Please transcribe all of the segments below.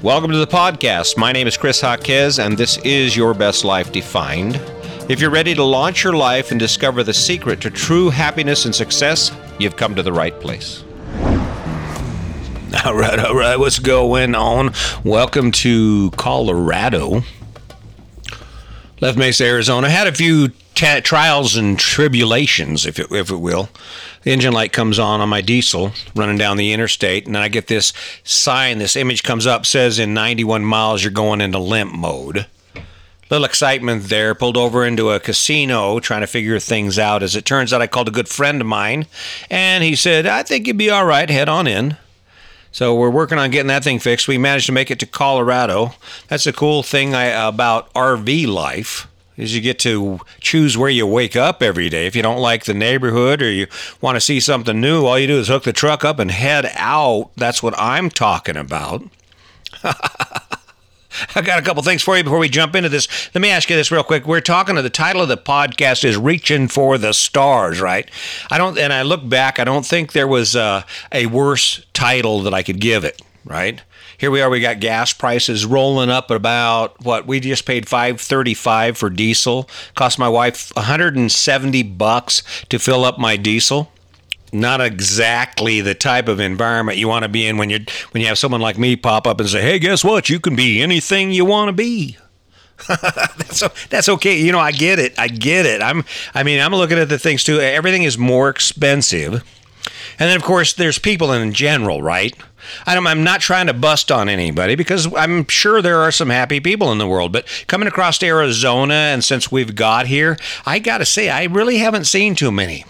Welcome to the podcast. My name is Chris Jaquez, and this is Your Best Life Defined. If you're ready to launch your life and discover the secret to true happiness and success, you've come to the right place. All right, all right, what's going on? Welcome to Colorado, Left Mesa, Arizona. Had a few t- trials and tribulations, if it, if it will. The engine light comes on on my diesel running down the interstate, and I get this sign, this image comes up, says in 91 miles you're going into limp mode. Little excitement there. Pulled over into a casino trying to figure things out. As it turns out, I called a good friend of mine, and he said, I think you'd be all right. Head on in. So we're working on getting that thing fixed. We managed to make it to Colorado. That's a cool thing I, about RV life is you get to choose where you wake up every day. If you don't like the neighborhood or you want to see something new, all you do is hook the truck up and head out. That's what I'm talking about. I got a couple things for you before we jump into this. Let me ask you this real quick. We're talking to the title of the podcast is "Reaching for the Stars," right? I don't, and I look back. I don't think there was a, a worse title that I could give it, right? Here we are. We got gas prices rolling up about what we just paid five thirty five for diesel. Cost my wife one hundred and seventy bucks to fill up my diesel not exactly the type of environment you want to be in when you when you have someone like me pop up and say, "Hey, guess what? You can be anything you want to be." that's that's okay. You know, I get it. I get it. I'm I mean, I'm looking at the things too. Everything is more expensive. And then of course there's people in general, right? I'm not trying to bust on anybody because I'm sure there are some happy people in the world. But coming across Arizona, and since we've got here, I got to say, I really haven't seen too many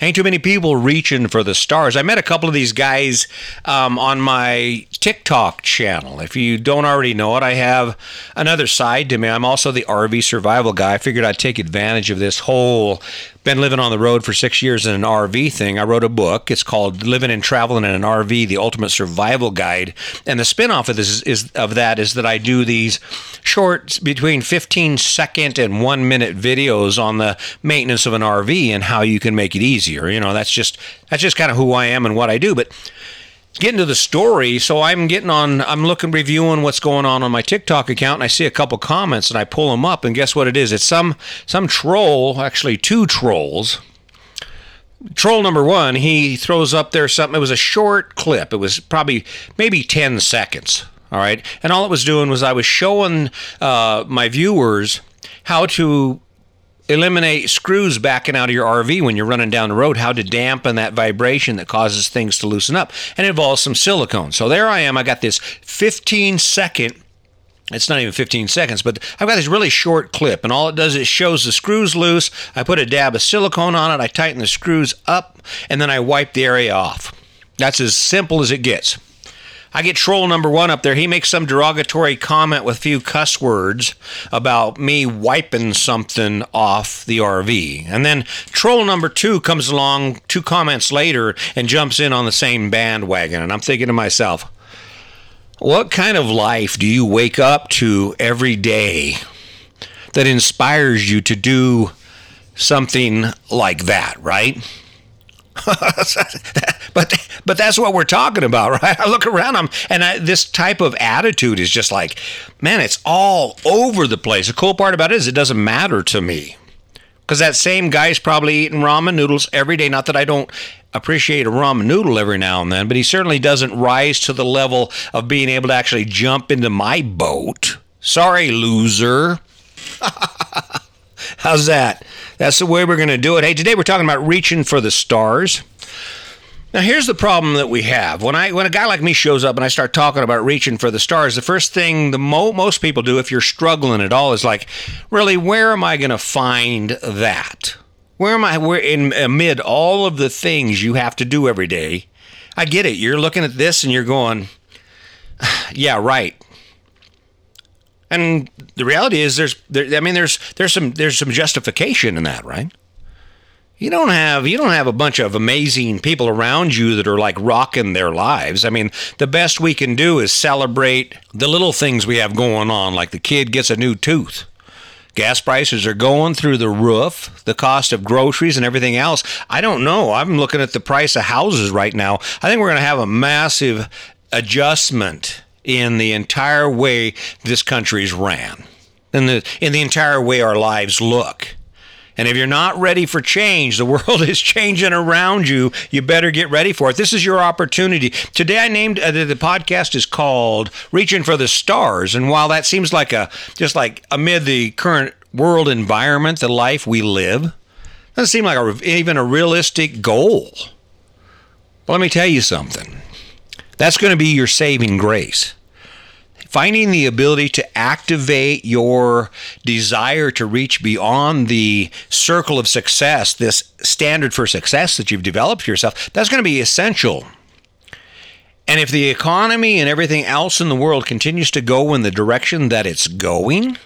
ain't too many people reaching for the stars. I met a couple of these guys um, on my TikTok channel. If you don't already know it, I have another side to me. I'm also the RV survival guy. I figured I'd take advantage of this whole been living on the road for six years in an RV thing. I wrote a book. It's called Living and Traveling in an RV: The Ultimate Survival Guide. And the spinoff of this is, is of that is that I do these short, between 15 second and one minute videos on the maintenance of an RV and how you can make it easier. You know, that's just that's just kind of who I am and what I do. But getting to the story, so I'm getting on, I'm looking, reviewing what's going on on my TikTok account, and I see a couple comments, and I pull them up, and guess what it is? It's some some troll, actually two trolls. Troll number one, he throws up there something. It was a short clip. It was probably maybe ten seconds. All right, and all it was doing was I was showing uh, my viewers how to eliminate screws backing out of your RV when you're running down the road, how to dampen that vibration that causes things to loosen up. And involves some silicone. So there I am. I got this 15 second it's not even 15 seconds, but I've got this really short clip, and all it does is shows the screws loose. I put a dab of silicone on it, I tighten the screws up, and then I wipe the area off. That's as simple as it gets. I get troll number one up there. He makes some derogatory comment with a few cuss words about me wiping something off the RV. And then troll number two comes along two comments later and jumps in on the same bandwagon. And I'm thinking to myself, what kind of life do you wake up to every day that inspires you to do something like that, right? but but that's what we're talking about, right? I look around them, and I, this type of attitude is just like, man, it's all over the place. The cool part about it is it doesn't matter to me because that same guy's probably eating ramen noodles every day. Not that I don't appreciate a ramen noodle every now and then, but he certainly doesn't rise to the level of being able to actually jump into my boat. Sorry, loser. How's that? That's the way we're going to do it. Hey, today we're talking about reaching for the stars. Now, here's the problem that we have. When I when a guy like me shows up and I start talking about reaching for the stars, the first thing the mo- most people do, if you're struggling at all, is like, really, where am I going to find that? Where am I? Where in amid all of the things you have to do every day? I get it. You're looking at this and you're going, yeah, right. And the reality is, there's, there, I mean, there's there's some there's some justification in that, right? You don't have you don't have a bunch of amazing people around you that are like rocking their lives. I mean, the best we can do is celebrate the little things we have going on, like the kid gets a new tooth. Gas prices are going through the roof, the cost of groceries and everything else. I don't know. I'm looking at the price of houses right now. I think we're going to have a massive adjustment in the entire way this country's ran, in the in the entire way our lives look. And if you're not ready for change, the world is changing around you. You better get ready for it. This is your opportunity. Today, I named uh, the, the podcast is called "Reaching for the Stars," and while that seems like a just like amid the current world environment, the life we live, doesn't seem like a, even a realistic goal. But let me tell you something. That's going to be your saving grace finding the ability to activate your desire to reach beyond the circle of success, this standard for success that you've developed for yourself, that's going to be essential. And if the economy and everything else in the world continues to go in the direction that it's going,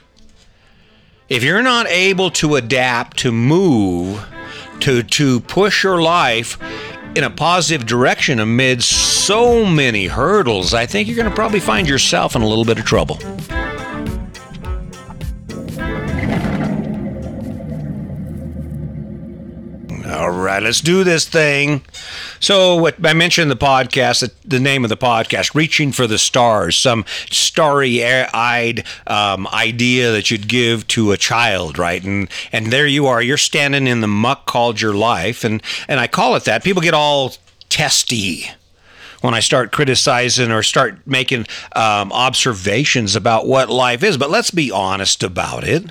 if you're not able to adapt, to move, to, to push your life in a positive direction amid so many hurdles, I think you're going to probably find yourself in a little bit of trouble. All right, let's do this thing. So, what I mentioned the podcast, the name of the podcast, Reaching for the Stars, some starry eyed um, idea that you'd give to a child, right? And and there you are, you're standing in the muck called your life. And, and I call it that. People get all testy when I start criticizing or start making um, observations about what life is. But let's be honest about it.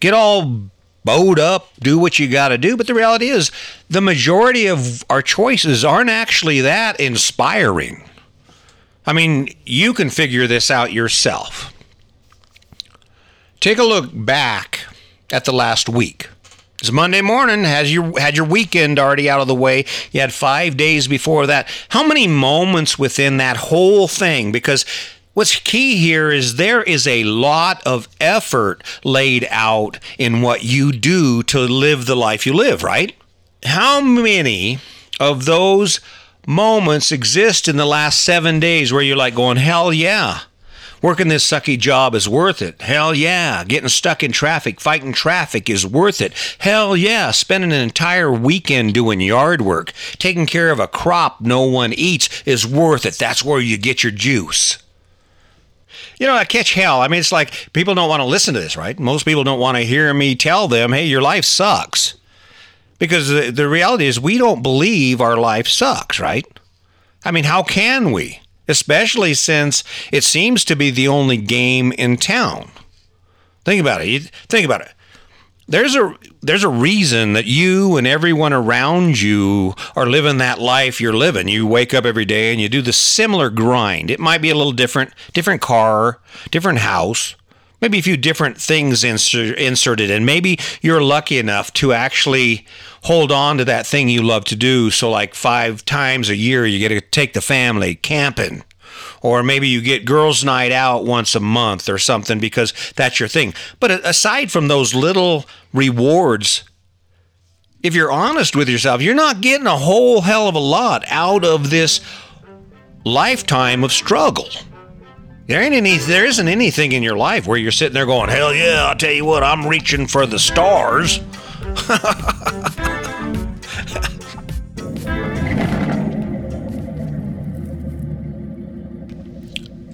Get all bowed up, do what you got to do. But the reality is, the majority of our choices aren't actually that inspiring. I mean, you can figure this out yourself. Take a look back at the last week. It's Monday morning. Has you had your weekend already out of the way? You had five days before that. How many moments within that whole thing? Because What's key here is there is a lot of effort laid out in what you do to live the life you live, right? How many of those moments exist in the last seven days where you're like going, hell yeah, working this sucky job is worth it. Hell yeah, getting stuck in traffic, fighting traffic is worth it. Hell yeah, spending an entire weekend doing yard work, taking care of a crop no one eats is worth it. That's where you get your juice you know, I catch hell. I mean, it's like people don't want to listen to this, right? Most people don't want to hear me tell them, hey, your life sucks. Because the, the reality is, we don't believe our life sucks, right? I mean, how can we? Especially since it seems to be the only game in town. Think about it. Think about it there's a there's a reason that you and everyone around you are living that life you're living. You wake up every day and you do the similar grind. It might be a little different, different car, different house, maybe a few different things insert, inserted and maybe you're lucky enough to actually hold on to that thing you love to do so like 5 times a year you get to take the family camping or maybe you get girls' night out once a month or something because that's your thing. But aside from those little rewards, if you're honest with yourself, you're not getting a whole hell of a lot out of this lifetime of struggle. There ain't any there isn't anything in your life where you're sitting there going, "Hell yeah, I'll tell you what, I'm reaching for the stars."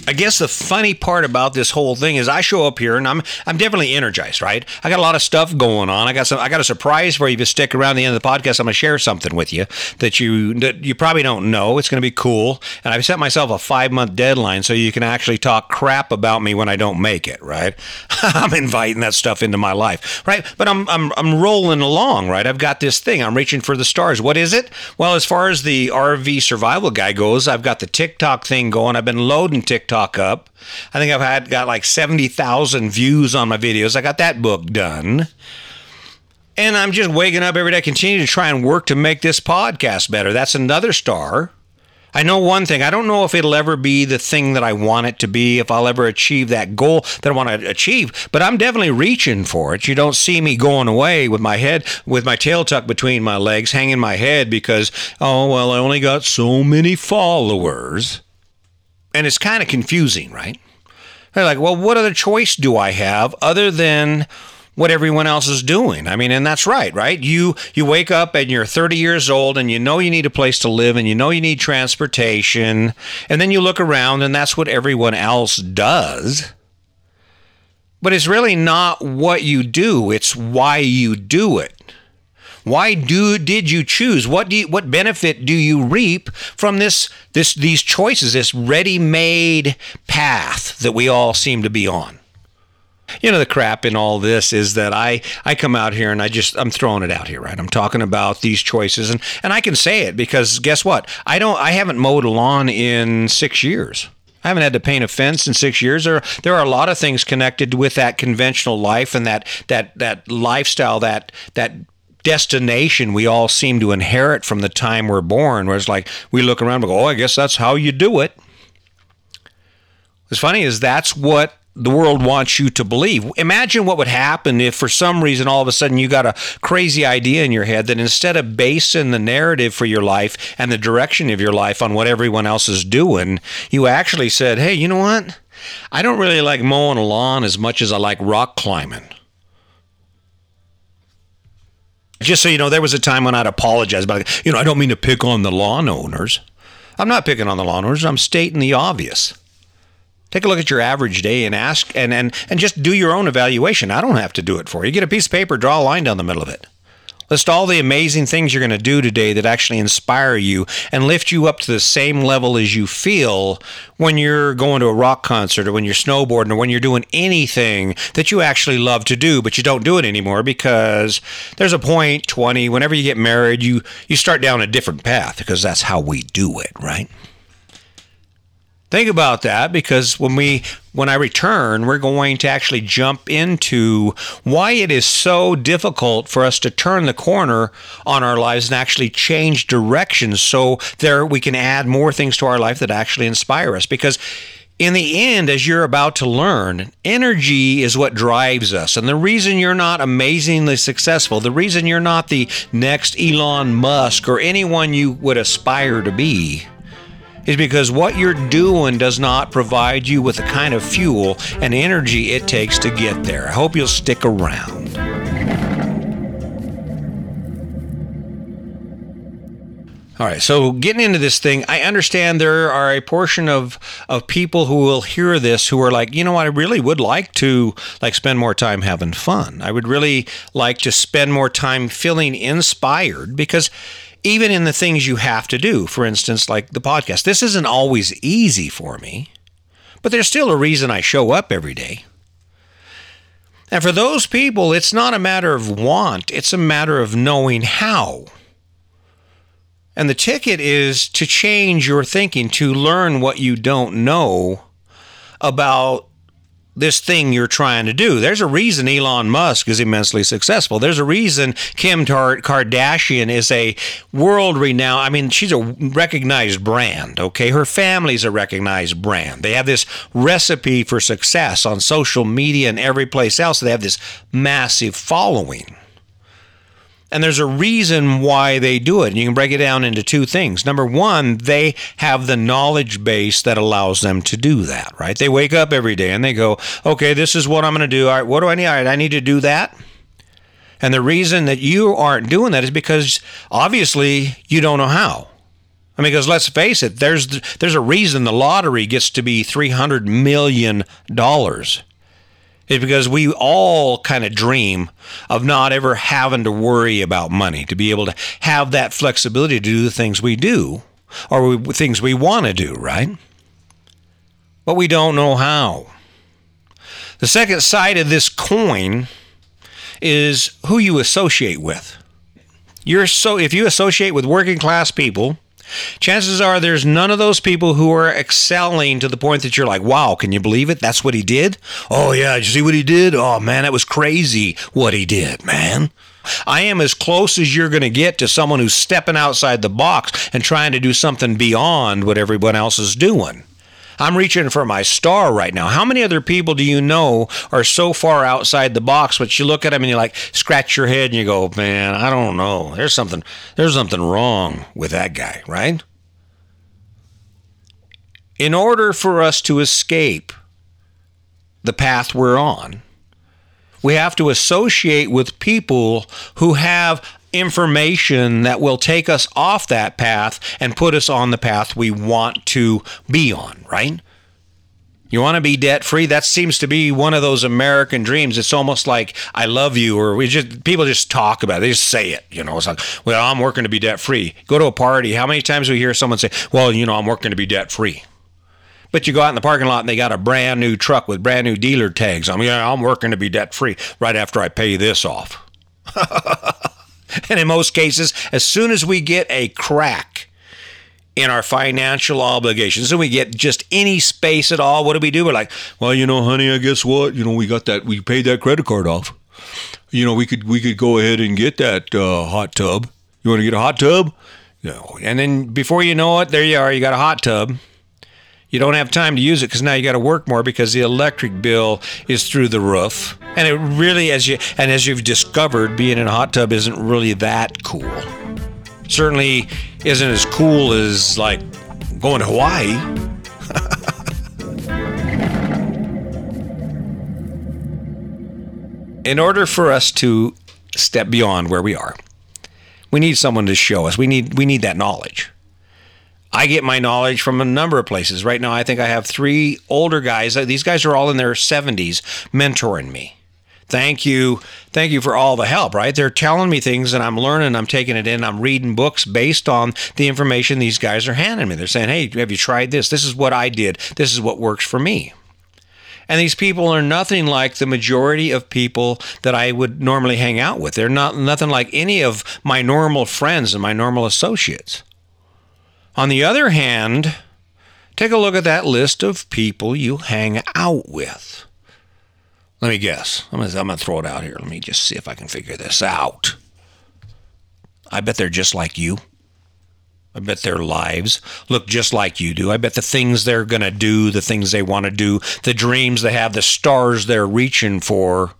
I guess the funny part about this whole thing is I show up here and I'm I'm definitely energized, right? I got a lot of stuff going on. I got some I got a surprise for you if you stick around the end of the podcast. I'm gonna share something with you that you that you probably don't know. It's gonna be cool. And I've set myself a five month deadline so you can actually talk crap about me when I don't make it, right? I'm inviting that stuff into my life, right? But I'm I'm I'm rolling along, right? I've got this thing. I'm reaching for the stars. What is it? Well, as far as the RV survival guy goes, I've got the TikTok thing going. I've been loading TikTok TikTok up. I think I've had got like 70,000 views on my videos. I got that book done. And I'm just waking up every day, continue to try and work to make this podcast better. That's another star. I know one thing. I don't know if it'll ever be the thing that I want it to be, if I'll ever achieve that goal that I want to achieve, but I'm definitely reaching for it. You don't see me going away with my head, with my tail tucked between my legs, hanging my head because, oh, well, I only got so many followers. And it's kind of confusing, right? They're like, well, what other choice do I have other than what everyone else is doing. I mean, and that's right, right? You you wake up and you're 30 years old and you know you need a place to live and you know you need transportation, and then you look around and that's what everyone else does. But it's really not what you do, it's why you do it. Why do did you choose? What do you, what benefit do you reap from this this these choices, this ready-made path that we all seem to be on? you know the crap in all this is that I I come out here and I just I'm throwing it out here right I'm talking about these choices and and I can say it because guess what I don't I haven't mowed a lawn in 6 years I haven't had to paint a fence in six years. There, there are a lot of things connected with that conventional life and that that that lifestyle, that that destination we all seem to inherit from the time we're born. Where it's like we look around and go, "Oh, I guess that's how you do it." What's funny is that's what the world wants you to believe. Imagine what would happen if, for some reason, all of a sudden you got a crazy idea in your head that instead of basing the narrative for your life and the direction of your life on what everyone else is doing, you actually said, hey, you know what? I don't really like mowing a lawn as much as I like rock climbing. Just so you know, there was a time when I'd apologize about, you know, I don't mean to pick on the lawn owners. I'm not picking on the lawn owners. I'm stating the obvious. Take a look at your average day and ask and, and, and just do your own evaluation. I don't have to do it for you. Get a piece of paper, draw a line down the middle of it. List all the amazing things you're going to do today that actually inspire you and lift you up to the same level as you feel when you're going to a rock concert or when you're snowboarding or when you're doing anything that you actually love to do, but you don't do it anymore because there's a point 20, whenever you get married, you, you start down a different path because that's how we do it, right? Think about that because when we when I return, we're going to actually jump into why it is so difficult for us to turn the corner on our lives and actually change directions so there we can add more things to our life that actually inspire us because in the end, as you're about to learn, energy is what drives us. And the reason you're not amazingly successful, the reason you're not the next Elon Musk or anyone you would aspire to be, is because what you're doing does not provide you with the kind of fuel and energy it takes to get there. I hope you'll stick around. All right, so getting into this thing, I understand there are a portion of of people who will hear this who are like, you know what, I really would like to like spend more time having fun. I would really like to spend more time feeling inspired because even in the things you have to do, for instance, like the podcast. This isn't always easy for me, but there's still a reason I show up every day. And for those people, it's not a matter of want, it's a matter of knowing how. And the ticket is to change your thinking, to learn what you don't know about this thing you're trying to do. There's a reason Elon Musk is immensely successful. There's a reason Kim Kardashian is a world renowned, I mean, she's a recognized brand, okay? Her family's a recognized brand. They have this recipe for success on social media and every place else. They have this massive following. And there's a reason why they do it. And you can break it down into two things. Number one, they have the knowledge base that allows them to do that, right? They wake up every day and they go, okay, this is what I'm going to do. All right, what do I need? All right, I need to do that. And the reason that you aren't doing that is because obviously you don't know how. I mean, because let's face it, there's there's a reason the lottery gets to be three hundred million dollars is because we all kind of dream of not ever having to worry about money, to be able to have that flexibility to do the things we do or we, things we want to do, right? But we don't know how. The second side of this coin is who you associate with. You're so if you associate with working class people, chances are there's none of those people who are excelling to the point that you're like, wow, can you believe it? That's what he did? Oh, yeah, did you see what he did? Oh, man, that was crazy what he did, man. I am as close as you're going to get to someone who's stepping outside the box and trying to do something beyond what everyone else is doing. I'm reaching for my star right now. How many other people do you know are so far outside the box, but you look at them and you like scratch your head and you go, man, I don't know. There's something, there's something wrong with that guy, right? In order for us to escape the path we're on, We have to associate with people who have information that will take us off that path and put us on the path we want to be on, right? You want to be debt free? That seems to be one of those American dreams. It's almost like I love you, or we just people just talk about it. They just say it. You know, it's like, well, I'm working to be debt free. Go to a party. How many times do we hear someone say, well, you know, I'm working to be debt free? But you go out in the parking lot and they got a brand new truck with brand new dealer tags. I mean, yeah, I'm working to be debt free right after I pay this off. and in most cases, as soon as we get a crack in our financial obligations and we get just any space at all, what do we do? We're like, well, you know, honey, I guess what? You know, we got that, we paid that credit card off. You know, we could we could go ahead and get that uh, hot tub. You want to get a hot tub? No. And then before you know it, there you are. You got a hot tub you don't have time to use it because now you got to work more because the electric bill is through the roof. And it really, as you and as you've discovered, being in a hot tub isn't really that cool. Certainly isn't as cool as like going to Hawaii. in order for us to step beyond where we are, we need someone to show us. We need we need that knowledge. I get my knowledge from a number of places. Right now, I think I have three older guys. These guys are all in their 70s mentoring me. Thank you. Thank you for all the help, right? They're telling me things and I'm learning, I'm taking it in, I'm reading books based on the information these guys are handing me. They're saying, hey, have you tried this? This is what I did. This is what works for me. And these people are nothing like the majority of people that I would normally hang out with. They're not nothing like any of my normal friends and my normal associates. On the other hand, take a look at that list of people you hang out with. Let me guess. I'm going to throw it out here. Let me just see if I can figure this out. I bet they're just like you. I bet their lives look just like you do. I bet the things they're going to do, the things they want to do, the dreams they have, the stars they're reaching for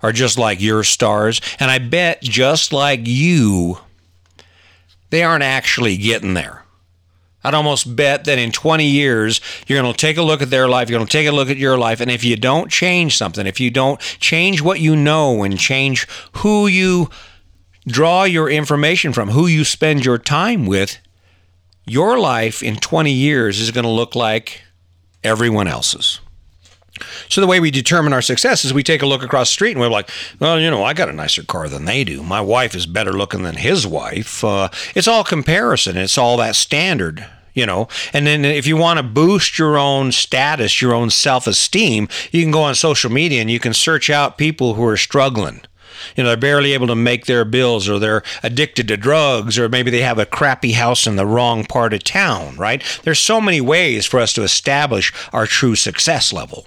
are just like your stars. And I bet just like you, they aren't actually getting there. I'd almost bet that in 20 years, you're going to take a look at their life, you're going to take a look at your life, and if you don't change something, if you don't change what you know and change who you draw your information from, who you spend your time with, your life in 20 years is going to look like everyone else's. So the way we determine our success is we take a look across the street and we're like, well, you know, I got a nicer car than they do. My wife is better looking than his wife. Uh, it's all comparison. It's all that standard you know and then if you want to boost your own status your own self-esteem you can go on social media and you can search out people who are struggling you know they're barely able to make their bills or they're addicted to drugs or maybe they have a crappy house in the wrong part of town right there's so many ways for us to establish our true success level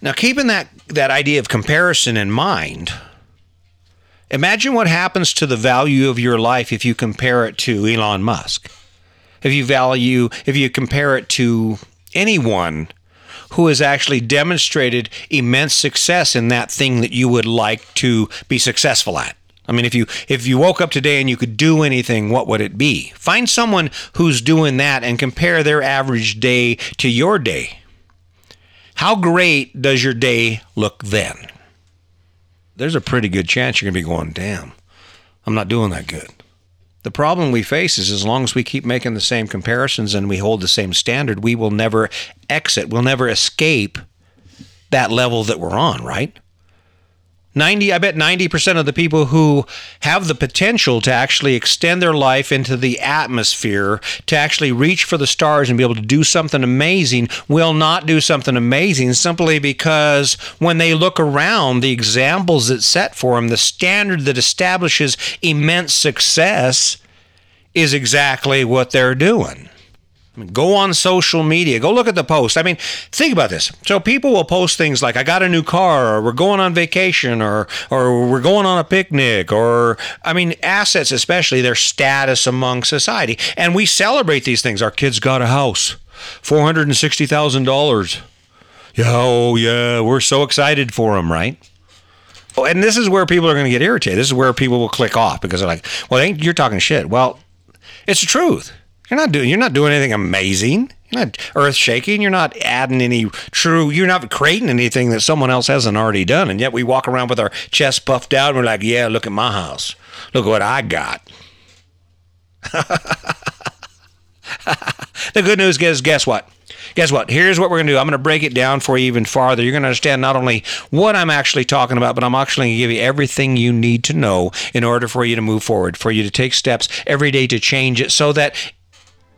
now, keeping that, that idea of comparison in mind, imagine what happens to the value of your life if you compare it to Elon Musk. If you value, if you compare it to anyone who has actually demonstrated immense success in that thing that you would like to be successful at. I mean, if you if you woke up today and you could do anything, what would it be? Find someone who's doing that and compare their average day to your day. How great does your day look then? There's a pretty good chance you're going to be going, damn, I'm not doing that good. The problem we face is as long as we keep making the same comparisons and we hold the same standard, we will never exit, we'll never escape that level that we're on, right? 90 I bet 90% of the people who have the potential to actually extend their life into the atmosphere, to actually reach for the stars and be able to do something amazing will not do something amazing simply because when they look around the examples that set for them, the standard that establishes immense success is exactly what they're doing. Go on social media. Go look at the post. I mean, think about this. So people will post things like "I got a new car," or "We're going on vacation," or "or we're going on a picnic," or I mean, assets, especially their status among society, and we celebrate these things. Our kids got a house, four hundred and sixty thousand dollars. Yeah, oh yeah, we're so excited for them, right? Oh, and this is where people are going to get irritated. This is where people will click off because they're like, "Well, you're talking shit." Well, it's the truth. You're not doing you're not doing anything amazing. You're not earth shaking. You're not adding any true. You're not creating anything that someone else hasn't already done. And yet we walk around with our chest puffed out. And we're like, yeah, look at my house. Look what I got. the good news is, guess what? Guess what? Here's what we're going to do. I'm going to break it down for you even farther. You're going to understand not only what I'm actually talking about, but I'm actually going to give you everything you need to know in order for you to move forward, for you to take steps every day to change it so that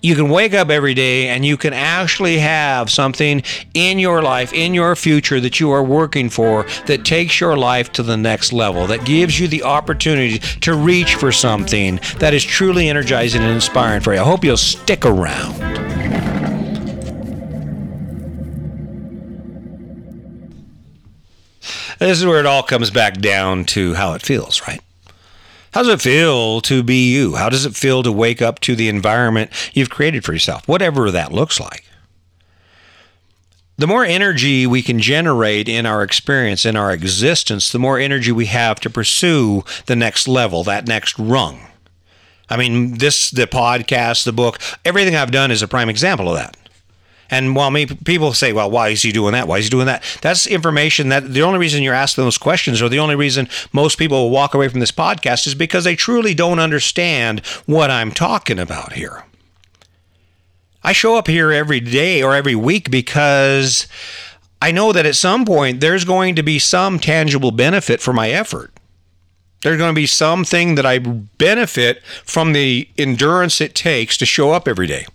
you can wake up every day and you can actually have something in your life, in your future that you are working for that takes your life to the next level, that gives you the opportunity to reach for something that is truly energizing and inspiring for you. I hope you'll stick around. This is where it all comes back down to how it feels, right? How does it feel to be you? How does it feel to wake up to the environment you've created for yourself, whatever that looks like? The more energy we can generate in our experience, in our existence, the more energy we have to pursue the next level, that next rung. I mean, this, the podcast, the book, everything I've done is a prime example of that. And while people say, well, why is he doing that? Why is he doing that? That's information that the only reason you're asking those questions or the only reason most people will walk away from this podcast is because they truly don't understand what I'm talking about here. I show up here every day or every week because I know that at some point there's going to be some tangible benefit for my effort. There's going to be something that I benefit from the endurance it takes to show up every day.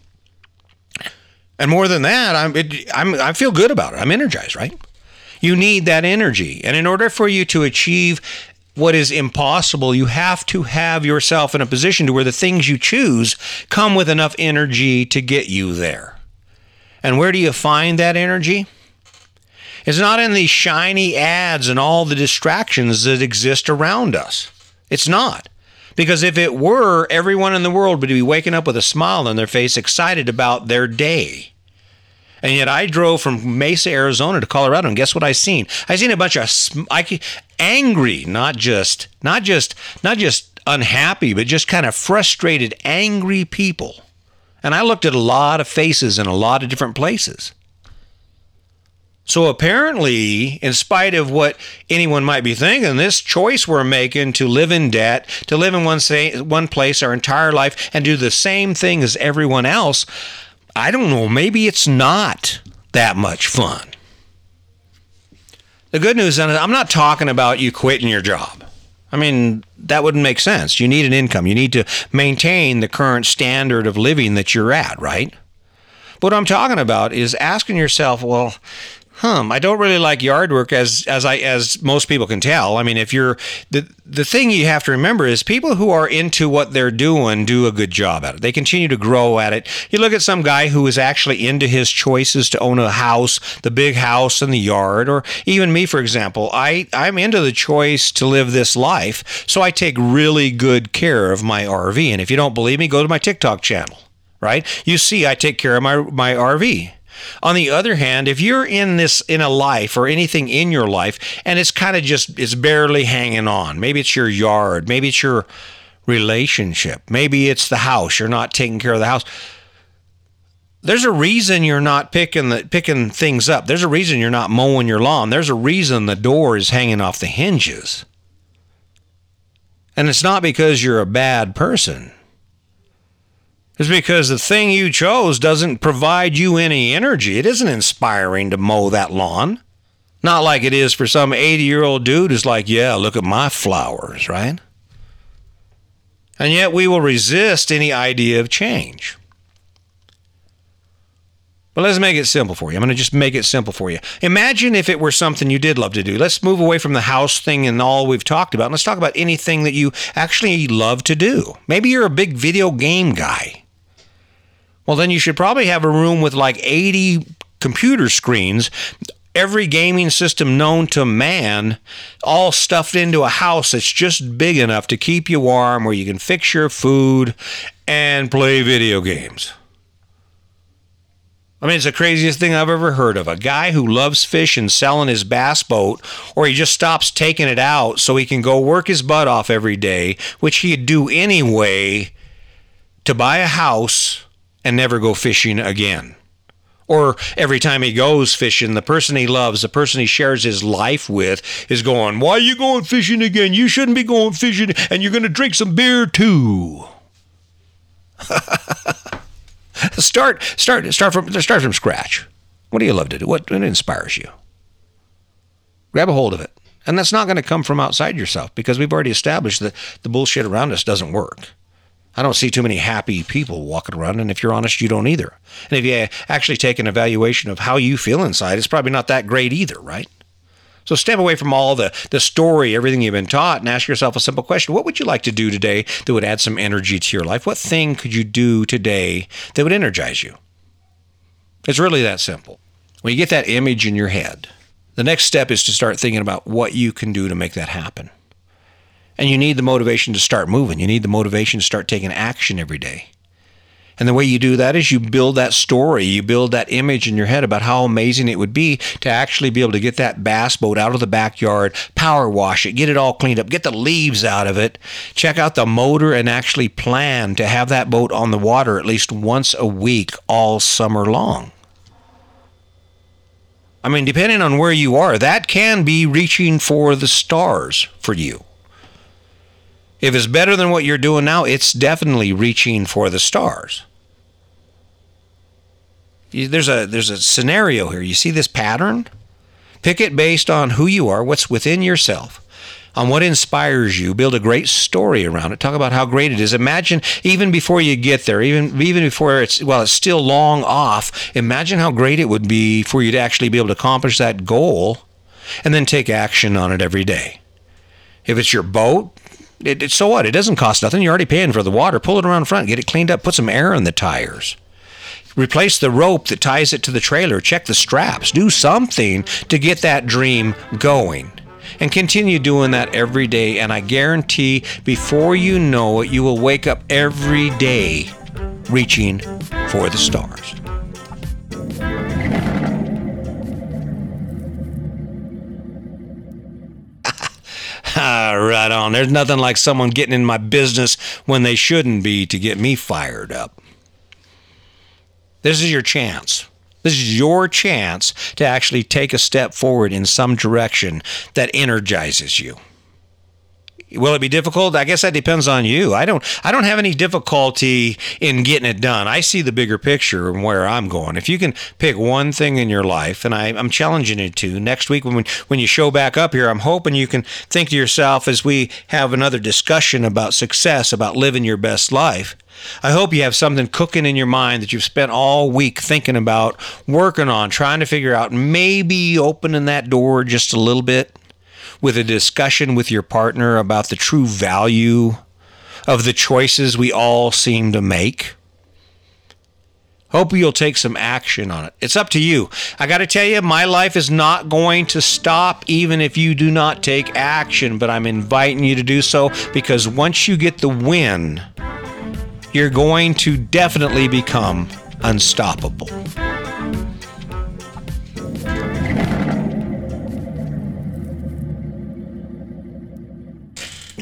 And more than that, I'm, it, I'm I feel good about it. I'm energized, right? You need that energy. And in order for you to achieve what is impossible, you have to have yourself in a position to where the things you choose come with enough energy to get you there. And where do you find that energy? It's not in these shiny ads and all the distractions that exist around us. It's not. Because if it were, everyone in the world would be waking up with a smile on their face, excited about their day. And yet I drove from Mesa, Arizona to Colorado, and guess what I seen? I seen a bunch of I, angry, not just not just not just unhappy, but just kind of frustrated, angry people. And I looked at a lot of faces in a lot of different places. So apparently, in spite of what anyone might be thinking, this choice we're making to live in debt, to live in one one place our entire life, and do the same thing as everyone else, I don't know. Maybe it's not that much fun. The good news is, I'm not talking about you quitting your job. I mean, that wouldn't make sense. You need an income. You need to maintain the current standard of living that you're at, right? What I'm talking about is asking yourself, well, hum, I don't really like yard work as as I as most people can tell. I mean, if you're the the thing you have to remember is people who are into what they're doing do a good job at it. They continue to grow at it. You look at some guy who is actually into his choices to own a house, the big house and the yard, or even me, for example. I I'm into the choice to live this life, so I take really good care of my RV. And if you don't believe me, go to my TikTok channel. Right? You see, I take care of my my RV. On the other hand, if you're in this in a life or anything in your life and it's kind of just it's barely hanging on, maybe it's your yard, maybe it's your relationship, maybe it's the house, you're not taking care of the house. There's a reason you're not picking the picking things up. There's a reason you're not mowing your lawn. There's a reason the door is hanging off the hinges. And it's not because you're a bad person is because the thing you chose doesn't provide you any energy. It isn't inspiring to mow that lawn. Not like it is for some 80 year old dude who's like, yeah, look at my flowers, right? And yet we will resist any idea of change. But let's make it simple for you. I'm going to just make it simple for you. Imagine if it were something you did love to do. Let's move away from the house thing and all we've talked about. Let's talk about anything that you actually love to do. Maybe you're a big video game guy. Well, then you should probably have a room with like 80 computer screens, every gaming system known to man, all stuffed into a house that's just big enough to keep you warm, where you can fix your food and play video games. I mean, it's the craziest thing I've ever heard of. A guy who loves fish and selling his bass boat, or he just stops taking it out so he can go work his butt off every day, which he'd do anyway, to buy a house and never go fishing again. Or every time he goes fishing, the person he loves, the person he shares his life with, is going, Why are you going fishing again? You shouldn't be going fishing, and you're going to drink some beer too. start, start, start from, start from scratch. What do you love to do? What, what inspires you? Grab a hold of it. And that's not going to come from outside yourself because we've already established that the bullshit around us doesn't work. I don't see too many happy people walking around, and if you're honest, you don't either. And if you actually take an evaluation of how you feel inside, it's probably not that great either, right? So step away from all the, the story, everything you've been taught, and ask yourself a simple question. What would you like to do today that would add some energy to your life? What thing could you do today that would energize you? It's really that simple. When you get that image in your head, the next step is to start thinking about what you can do to make that happen. And you need the motivation to start moving. You need the motivation to start taking action every day. And the way you do that is you build that story, you build that image in your head about how amazing it would be to actually be able to get that bass boat out of the backyard, power wash it, get it all cleaned up, get the leaves out of it, check out the motor, and actually plan to have that boat on the water at least once a week all summer long. I mean, depending on where you are, that can be reaching for the stars for you. If it's better than what you're doing now, it's definitely reaching for the stars. There's a there's a scenario here. You see this pattern? Pick it based on who you are, what's within yourself, on what inspires you. Build a great story around it. Talk about how great it is. Imagine even before you get there, even even before it's well, it's still long off. Imagine how great it would be for you to actually be able to accomplish that goal, and then take action on it every day. If it's your boat, it, it, so what? It doesn't cost nothing. You're already paying for the water. Pull it around front, get it cleaned up, put some air in the tires. Replace the rope that ties it to the trailer. Check the straps. Do something to get that dream going. And continue doing that every day. And I guarantee before you know it, you will wake up every day reaching for the stars. right on. There's nothing like someone getting in my business when they shouldn't be to get me fired up. This is your chance. This is your chance to actually take a step forward in some direction that energizes you. Will it be difficult? I guess that depends on you. I don't I don't have any difficulty in getting it done. I see the bigger picture and where I'm going. If you can pick one thing in your life, and I, I'm challenging you to next week when when you show back up here, I'm hoping you can think to yourself as we have another discussion about success, about living your best life. I hope you have something cooking in your mind that you've spent all week thinking about, working on, trying to figure out, maybe opening that door just a little bit with a discussion with your partner about the true value of the choices we all seem to make. Hope you'll take some action on it. It's up to you. I got to tell you, my life is not going to stop even if you do not take action, but I'm inviting you to do so because once you get the win, you're going to definitely become unstoppable.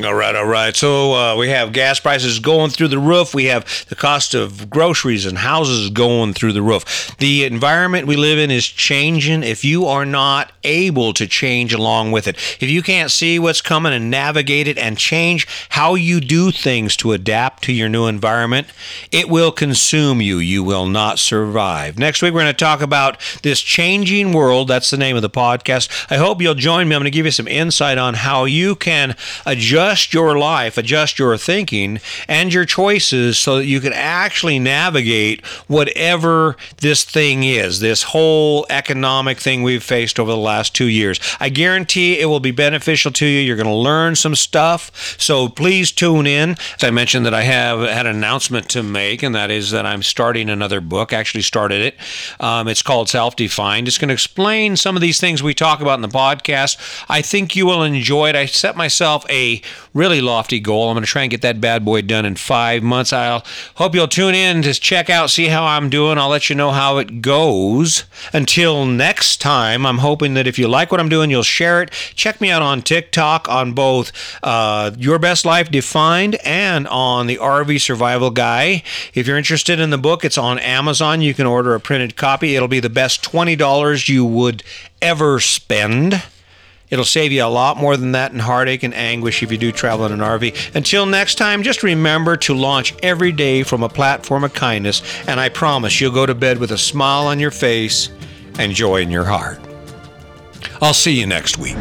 All right, all right. So uh, we have gas prices going through the roof. We have the cost of groceries and houses going through the roof. The environment we live in is changing. If you are not able to change along with it, if you can't see what's coming and navigate it and change how you do things to adapt to your new environment, it will consume you. You will not survive. Next week, we're going to talk about this changing world. That's the name of the podcast. I hope you'll join me. I'm going to give you some insight on how you can adjust adjust your life, adjust your thinking and your choices so that you can actually navigate whatever this thing is, this whole economic thing we've faced over the last two years. I guarantee it will be beneficial to you. You're going to learn some stuff. So please tune in. As I mentioned, that I have had an announcement to make, and that is that I'm starting another book. Actually, started it. Um, it's called Self Defined. It's going to explain some of these things we talk about in the podcast. I think you will enjoy it. I set myself a really lofty goal. I'm going to try and get that bad boy done in five months. I'll hope you'll tune in to check out, see how I'm doing. I'll let you know how it goes. Until next time, I'm hoping that if you like what I'm doing, you'll share it. Check me out on TikTok on both uh, Your Best Life Defined and on the RV Survival Guy. If you're interested in the book, it's on Amazon. You can order a printed copy. It'll be the best $20 you would ever spend. It'll save you a lot more than that in heartache and anguish if you do travel in an RV. Until next time, just remember to launch every day from a platform of kindness, and I promise you'll go to bed with a smile on your face and joy in your heart. I'll see you next week.